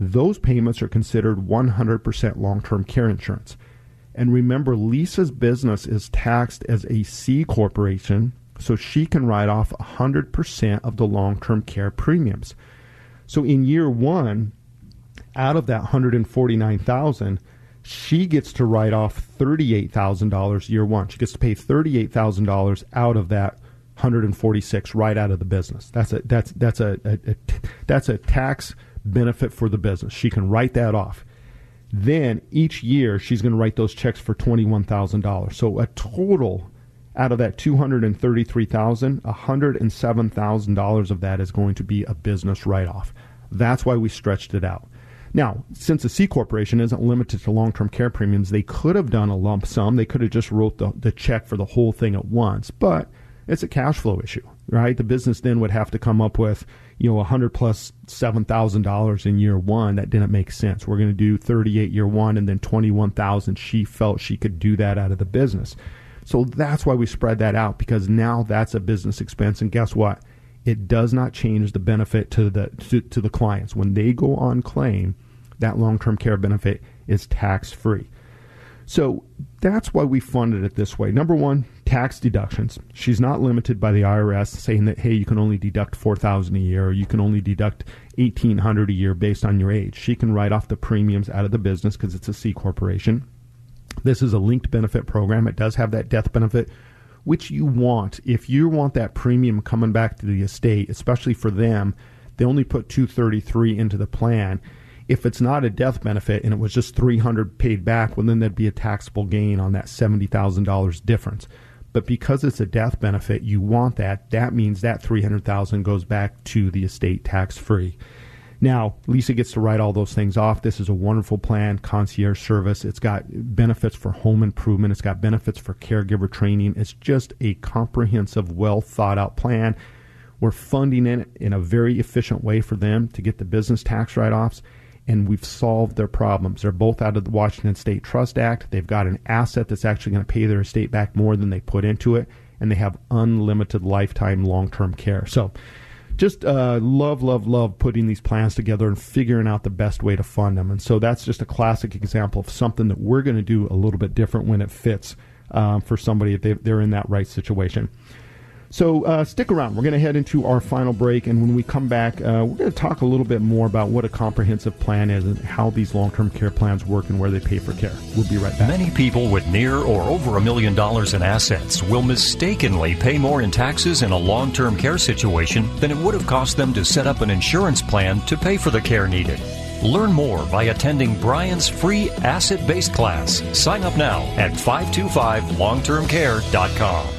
Those payments are considered 100% long term care insurance. And remember, Lisa's business is taxed as a C corporation, so she can write off 100% of the long term care premiums. So in year one, out of that 149,000, she gets to write off $38,000 year one. She gets to pay $38,000 out of that 146 right out of the business. That's a that's that's a, a, a that's a tax benefit for the business. She can write that off. Then each year she's going to write those checks for $21,000. So a total out of that 233,000, $107,000 of that is going to be a business write-off. That's why we stretched it out. Now, since a C corporation isn't limited to long-term care premiums, they could have done a lump sum. They could have just wrote the, the check for the whole thing at once, but it's a cash flow issue, right? The business then would have to come up with, you know, a hundred plus seven thousand dollars in year one. That didn't make sense. We're going to do thirty-eight year one, and then twenty-one thousand. She felt she could do that out of the business. So that's why we spread that out because now that's a business expense. And guess what? It does not change the benefit to the to, to the clients when they go on claim. That long-term care benefit is tax-free. So that's why we funded it this way. Number one, tax deductions. She's not limited by the IRS saying that hey, you can only deduct four thousand a year, or you can only deduct eighteen hundred a year based on your age. She can write off the premiums out of the business because it's a C corporation. This is a linked benefit program. It does have that death benefit, which you want. If you want that premium coming back to the estate, especially for them, they only put 233 into the plan. If it's not a death benefit and it was just 300 paid back, well then there'd be a taxable gain on that $70,000 difference. But because it's a death benefit, you want that. That means that 300,000 goes back to the estate tax free. Now, Lisa gets to write all those things off. This is a wonderful plan, concierge service. It's got benefits for home improvement. It's got benefits for caregiver training. It's just a comprehensive, well thought out plan. We're funding it in a very efficient way for them to get the business tax write offs, and we've solved their problems. They're both out of the Washington State Trust Act. They've got an asset that's actually going to pay their estate back more than they put into it, and they have unlimited lifetime long term care. So, just uh, love, love, love putting these plans together and figuring out the best way to fund them. And so that's just a classic example of something that we're going to do a little bit different when it fits um, for somebody if they, they're in that right situation. So uh, stick around. We're going to head into our final break, and when we come back, uh, we're going to talk a little bit more about what a comprehensive plan is and how these long-term care plans work and where they pay for care. We'll be right back. Many people with near or over a million dollars in assets will mistakenly pay more in taxes in a long-term care situation than it would have cost them to set up an insurance plan to pay for the care needed. Learn more by attending Brian's free asset based class. Sign up now at 525longtermcare.com.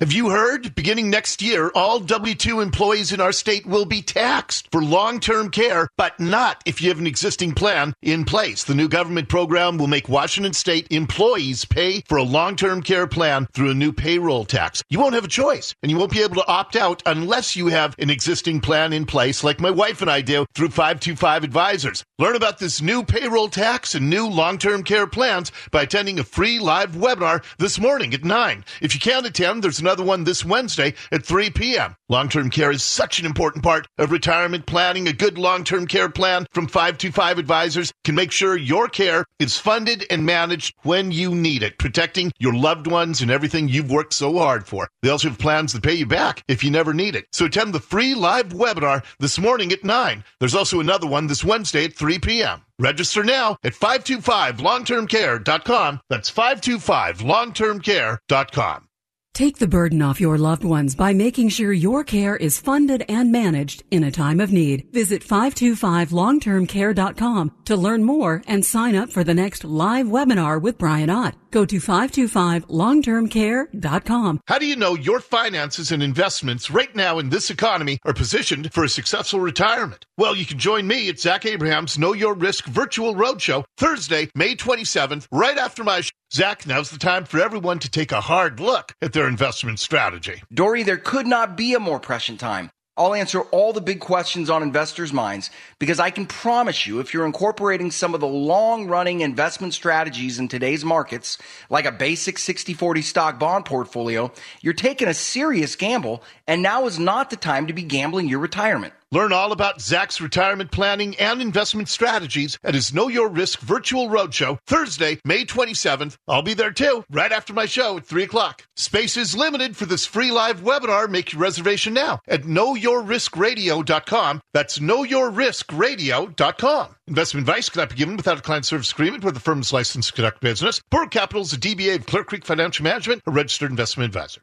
Have you heard? Beginning next year, all W 2 employees in our state will be taxed for long term care, but not if you have an existing plan in place. The new government program will make Washington state employees pay for a long term care plan through a new payroll tax. You won't have a choice, and you won't be able to opt out unless you have an existing plan in place, like my wife and I do through 525 Advisors. Learn about this new payroll tax and new long term care plans by attending a free live webinar this morning at 9. If you can't attend, there's another one this Wednesday at 3 p.m. Long term care is such an important part of retirement planning. A good long term care plan from 525 Advisors can make sure your care is funded and managed when you need it, protecting your loved ones and everything you've worked so hard for. They also have plans that pay you back if you never need it. So attend the free live webinar this morning at 9. There's also another one this Wednesday at 3 p.m. Register now at 525longtermcare.com. That's 525longtermcare.com. Take the burden off your loved ones by making sure your care is funded and managed in a time of need. Visit 525longtermcare.com to learn more and sign up for the next live webinar with Brian Ott. Go to 525longtermcare.com. How do you know your finances and investments right now in this economy are positioned for a successful retirement? Well, you can join me at Zach Abraham's Know Your Risk virtual roadshow Thursday, May 27th, right after my show. Zach, now's the time for everyone to take a hard look at their investment strategy. Dori, there could not be a more prescient time. I'll answer all the big questions on investors' minds because I can promise you if you're incorporating some of the long running investment strategies in today's markets, like a basic 60 40 stock bond portfolio, you're taking a serious gamble, and now is not the time to be gambling your retirement. Learn all about Zach's retirement planning and investment strategies at his Know Your Risk virtual roadshow Thursday, May 27th. I'll be there too, right after my show at 3 o'clock. Space is limited for this free live webinar. Make your reservation now at knowyourriskradio.com. That's knowyourriskradio.com. Investment advice cannot be given without a client service agreement with the firm's license to conduct business. Burr Capital is a DBA of Clear Creek Financial Management, a registered investment advisor.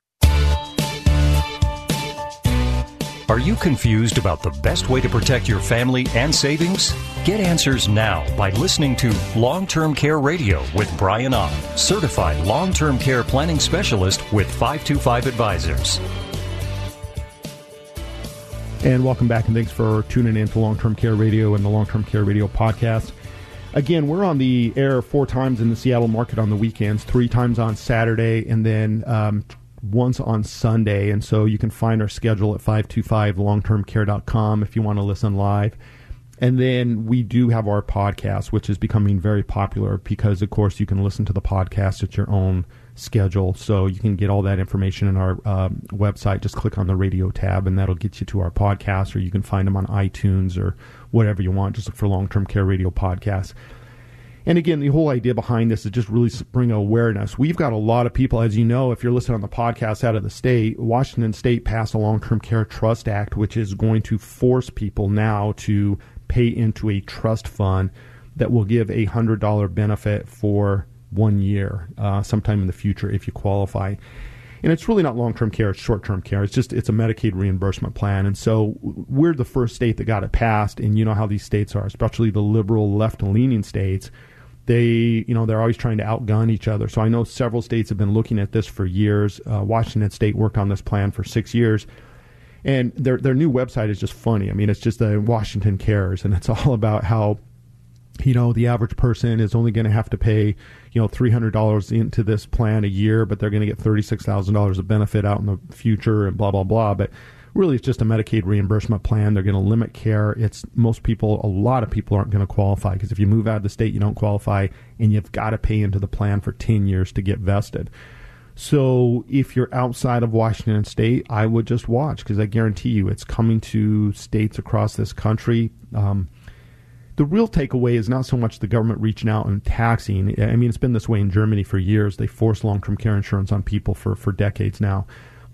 Are you confused about the best way to protect your family and savings? Get answers now by listening to Long Term Care Radio with Brian Ott, certified long term care planning specialist with 525 Advisors. And welcome back, and thanks for tuning in to Long Term Care Radio and the Long Term Care Radio podcast. Again, we're on the air four times in the Seattle market on the weekends, three times on Saturday, and then um, once on Sunday. And so you can find our schedule at 525longtermcare.com if you want to listen live. And then we do have our podcast, which is becoming very popular because, of course, you can listen to the podcast at your own schedule. So you can get all that information in our um, website. Just click on the radio tab, and that'll get you to our podcast, or you can find them on iTunes or whatever you want. Just look for Long Term Care Radio Podcast. And again, the whole idea behind this is just really bring awareness. We've got a lot of people, as you know, if you're listening on the podcast out of the state, Washington State passed a Long Term Care Trust Act, which is going to force people now to pay into a trust fund that will give a hundred dollar benefit for one year, uh, sometime in the future, if you qualify. And it's really not long term care; it's short term care. It's just it's a Medicaid reimbursement plan, and so we're the first state that got it passed. And you know how these states are, especially the liberal left leaning states they you know they're always trying to outgun each other. So i know several states have been looking at this for years. Uh, washington state worked on this plan for six years. And their their new website is just funny. I mean it's just the washington cares and it's all about how you know the average person is only going to have to pay you know $300 into this plan a year but they're going to get $36000 of benefit out in the future and blah blah blah. But really it's just a Medicaid reimbursement plan. They're going to limit care. It's most people, a lot of people aren't going to qualify because if you move out of the state, you don't qualify, and you've got to pay into the plan for ten years to get vested. So if you're outside of Washington State, I would just watch because I guarantee you it's coming to states across this country. Um, the real takeaway is not so much the government reaching out and taxing. I mean, it's been this way in Germany for years. They force long term care insurance on people for, for decades now.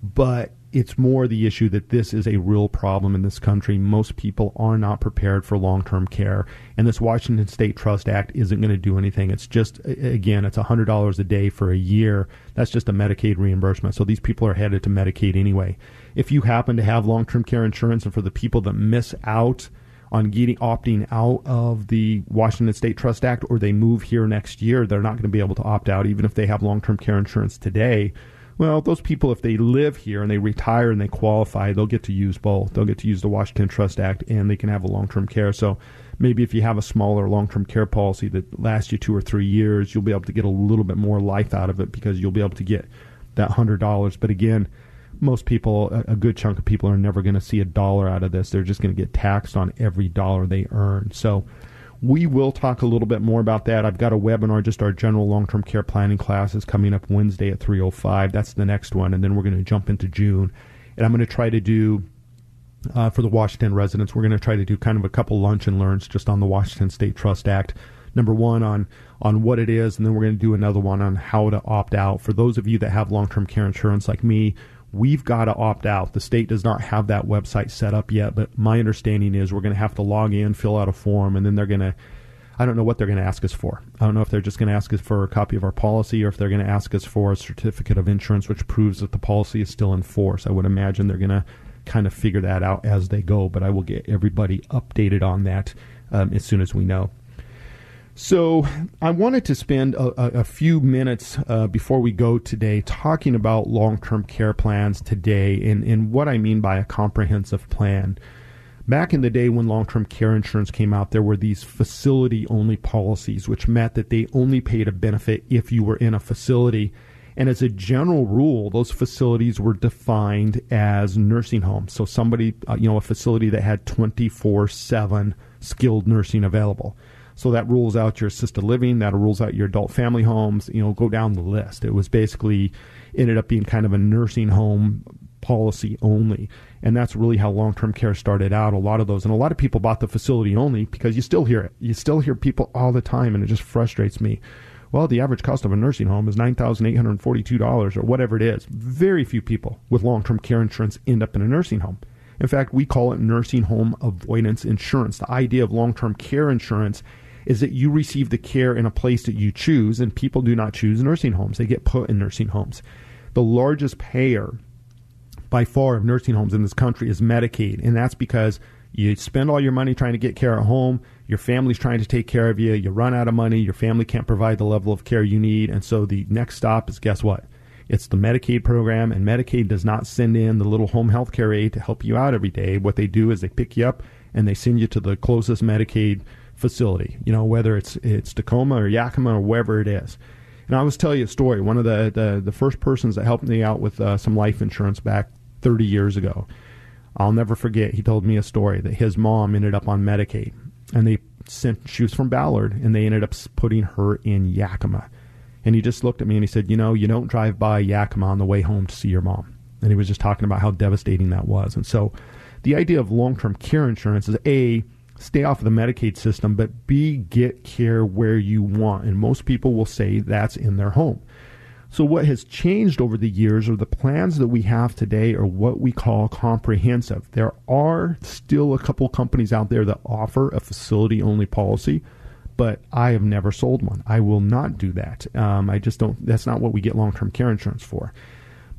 But it's more the issue that this is a real problem in this country. Most people are not prepared for long term care. And this Washington State Trust Act isn't going to do anything. It's just, again, it's $100 a day for a year. That's just a Medicaid reimbursement. So these people are headed to Medicaid anyway. If you happen to have long term care insurance, and for the people that miss out, on getting opting out of the Washington State Trust Act or they move here next year, they're not going to be able to opt out even if they have long-term care insurance today Well, those people, if they live here and they retire and they qualify, they'll get to use both. They'll get to use the Washington Trust Act and they can have a long term care. So maybe if you have a smaller long term care policy that lasts you two or three years, you'll be able to get a little bit more life out of it because you'll be able to get that $100. But again, most people, a good chunk of people, are never going to see a dollar out of this. They're just going to get taxed on every dollar they earn. So we will talk a little bit more about that. I've got a webinar, just our general long-term care planning classes coming up Wednesday at 3:05. That's the next one, and then we're going to jump into June, and I'm going to try to do uh, for the Washington residents. We're going to try to do kind of a couple lunch and learns just on the Washington State Trust Act. Number one on on what it is, and then we're going to do another one on how to opt out. For those of you that have long-term care insurance like me, we've got to opt out. The state does not have that website set up yet, but my understanding is we're going to have to log in, fill out a form, and then they're going to. I don't know what they're going to ask us for. I don't know if they're just going to ask us for a copy of our policy or if they're going to ask us for a certificate of insurance which proves that the policy is still in force. I would imagine they're going to kind of figure that out as they go, but I will get everybody updated on that um, as soon as we know. So, I wanted to spend a, a few minutes uh, before we go today talking about long term care plans today and, and what I mean by a comprehensive plan. Back in the day when long term care insurance came out, there were these facility only policies, which meant that they only paid a benefit if you were in a facility. And as a general rule, those facilities were defined as nursing homes. So, somebody, uh, you know, a facility that had 24 7 skilled nursing available. So that rules out your assisted living, that rules out your adult family homes, you know, go down the list. It was basically ended up being kind of a nursing home policy only. And that's really how long term care started out. A lot of those, and a lot of people bought the facility only because you still hear it. You still hear people all the time, and it just frustrates me. Well, the average cost of a nursing home is $9,842 or whatever it is. Very few people with long term care insurance end up in a nursing home. In fact, we call it nursing home avoidance insurance. The idea of long term care insurance is that you receive the care in a place that you choose, and people do not choose nursing homes. They get put in nursing homes. The largest payer by far of nursing homes in this country is Medicaid, and that's because you spend all your money trying to get care at home, your family's trying to take care of you, you run out of money, your family can't provide the level of care you need, and so the next stop is guess what? It's the Medicaid program, and Medicaid does not send in the little home health care aide to help you out every day. What they do is they pick you up and they send you to the closest Medicaid facility, you know, whether it's it's Tacoma or Yakima or wherever it is. And I was tell you a story. One of the, the, the first persons that helped me out with uh, some life insurance back 30 years ago, I'll never forget. He told me a story that his mom ended up on Medicaid, and they sent. She was from Ballard, and they ended up putting her in Yakima. And he just looked at me and he said, "You know, you don't drive by Yakima on the way home to see your mom." And he was just talking about how devastating that was. And so, the idea of long-term care insurance is a stay off of the Medicaid system, but B, get care where you want. And most people will say that's in their home. So, what has changed over the years are the plans that we have today are what we call comprehensive. There are still a couple companies out there that offer a facility only policy, but I have never sold one. I will not do that. Um, I just don't, that's not what we get long term care insurance for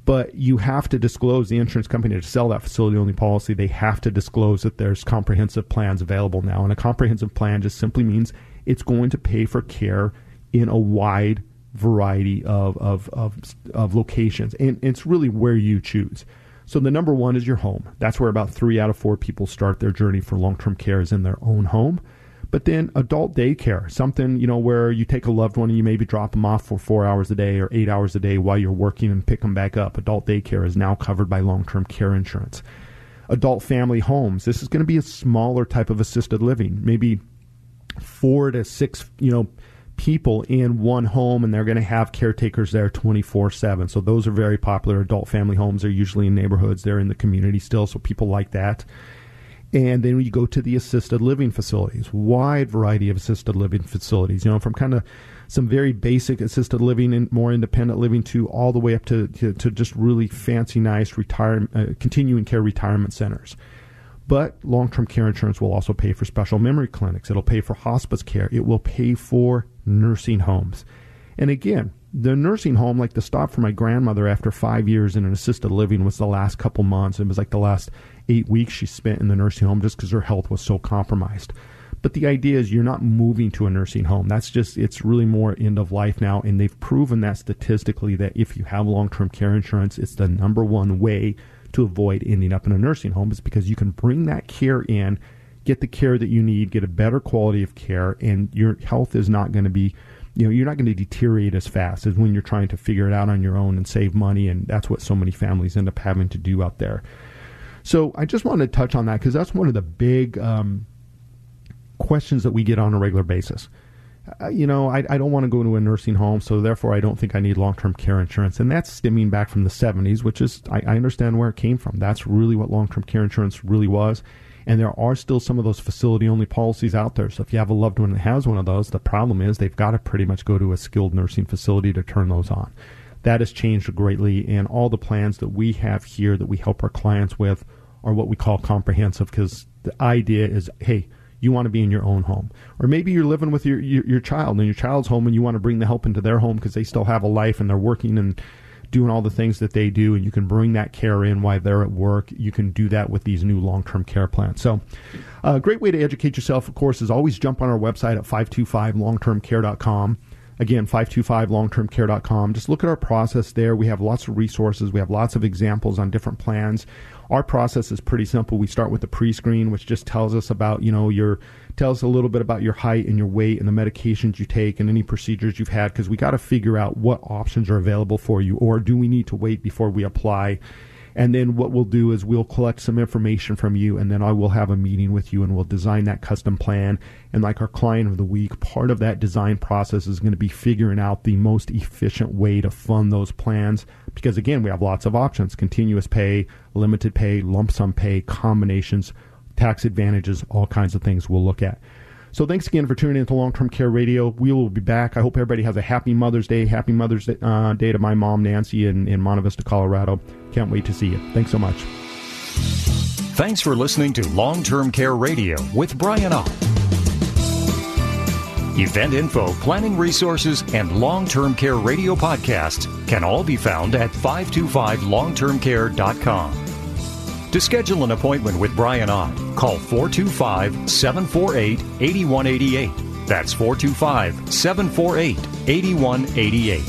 but you have to disclose the insurance company to sell that facility only policy. They have to disclose that there's comprehensive plans available now. And a comprehensive plan just simply means it's going to pay for care in a wide variety of, of, of, of locations. And it's really where you choose. So the number one is your home. That's where about three out of four people start their journey for long term care is in their own home. But then adult daycare, something, you know, where you take a loved one and you maybe drop them off for four hours a day or eight hours a day while you're working and pick them back up. Adult daycare is now covered by long term care insurance. Adult family homes, this is going to be a smaller type of assisted living, maybe four to six, you know, people in one home and they're going to have caretakers there 24/7. So those are very popular adult family homes. They're usually in neighborhoods, they're in the community still, so people like that. And then you go to the assisted living facilities, wide variety of assisted living facilities, you know, from kind of some very basic assisted living and more independent living to all the way up to, to, to just really fancy, nice retirement, uh, continuing care retirement centers. But long term care insurance will also pay for special memory clinics. It'll pay for hospice care. It will pay for nursing homes. And again, the nursing home, like the stop for my grandmother after five years in an assisted living, was the last couple months. It was like the last eight weeks she spent in the nursing home just because her health was so compromised. But the idea is you're not moving to a nursing home. That's just, it's really more end of life now. And they've proven that statistically that if you have long term care insurance, it's the number one way to avoid ending up in a nursing home is because you can bring that care in, get the care that you need, get a better quality of care, and your health is not going to be you know you're not going to deteriorate as fast as when you're trying to figure it out on your own and save money and that's what so many families end up having to do out there so i just wanted to touch on that because that's one of the big um, questions that we get on a regular basis uh, you know I, I don't want to go to a nursing home so therefore i don't think i need long-term care insurance and that's stemming back from the 70s which is I, I understand where it came from that's really what long-term care insurance really was and there are still some of those facility only policies out there. So if you have a loved one that has one of those, the problem is they've got to pretty much go to a skilled nursing facility to turn those on. That has changed greatly, and all the plans that we have here that we help our clients with are what we call comprehensive because the idea is hey, you want to be in your own home. Or maybe you're living with your, your, your child and your child's home and you want to bring the help into their home because they still have a life and they're working and doing all the things that they do, and you can bring that care in while they're at work. You can do that with these new long term care plans. So, a great way to educate yourself, of course, is always jump on our website at 525longtermcare.com. Again, 525longtermcare.com. Just look at our process there. We have lots of resources. We have lots of examples on different plans. Our process is pretty simple. We start with the pre-screen, which just tells us about, you know, your tells us a little bit about your height and your weight and the medications you take and any procedures you've had because we got to figure out what options are available for you or do we need to wait before we apply and then what we'll do is we'll collect some information from you, and then I will have a meeting with you, and we'll design that custom plan. And like our client of the week, part of that design process is going to be figuring out the most efficient way to fund those plans. Because again, we have lots of options: continuous pay, limited pay, lump sum pay, combinations, tax advantages, all kinds of things we'll look at. So thanks again for tuning in to Long Term Care Radio. We will be back. I hope everybody has a happy Mother's Day. Happy Mother's Day, uh, Day to my mom, Nancy, in, in Monte Vista, Colorado. Can't wait to see you. Thanks so much. Thanks for listening to Long Term Care Radio with Brian Ott. Event info, planning resources, and long term care radio podcasts can all be found at 525longtermcare.com. To schedule an appointment with Brian Ott, call 425 748 8188. That's 425 748 8188.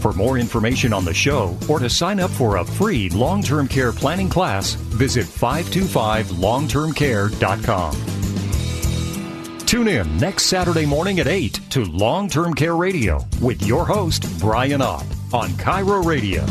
For more information on the show or to sign up for a free long term care planning class, visit 525longtermcare.com. Tune in next Saturday morning at 8 to Long Term Care Radio with your host, Brian Ott, on KIRO Radio.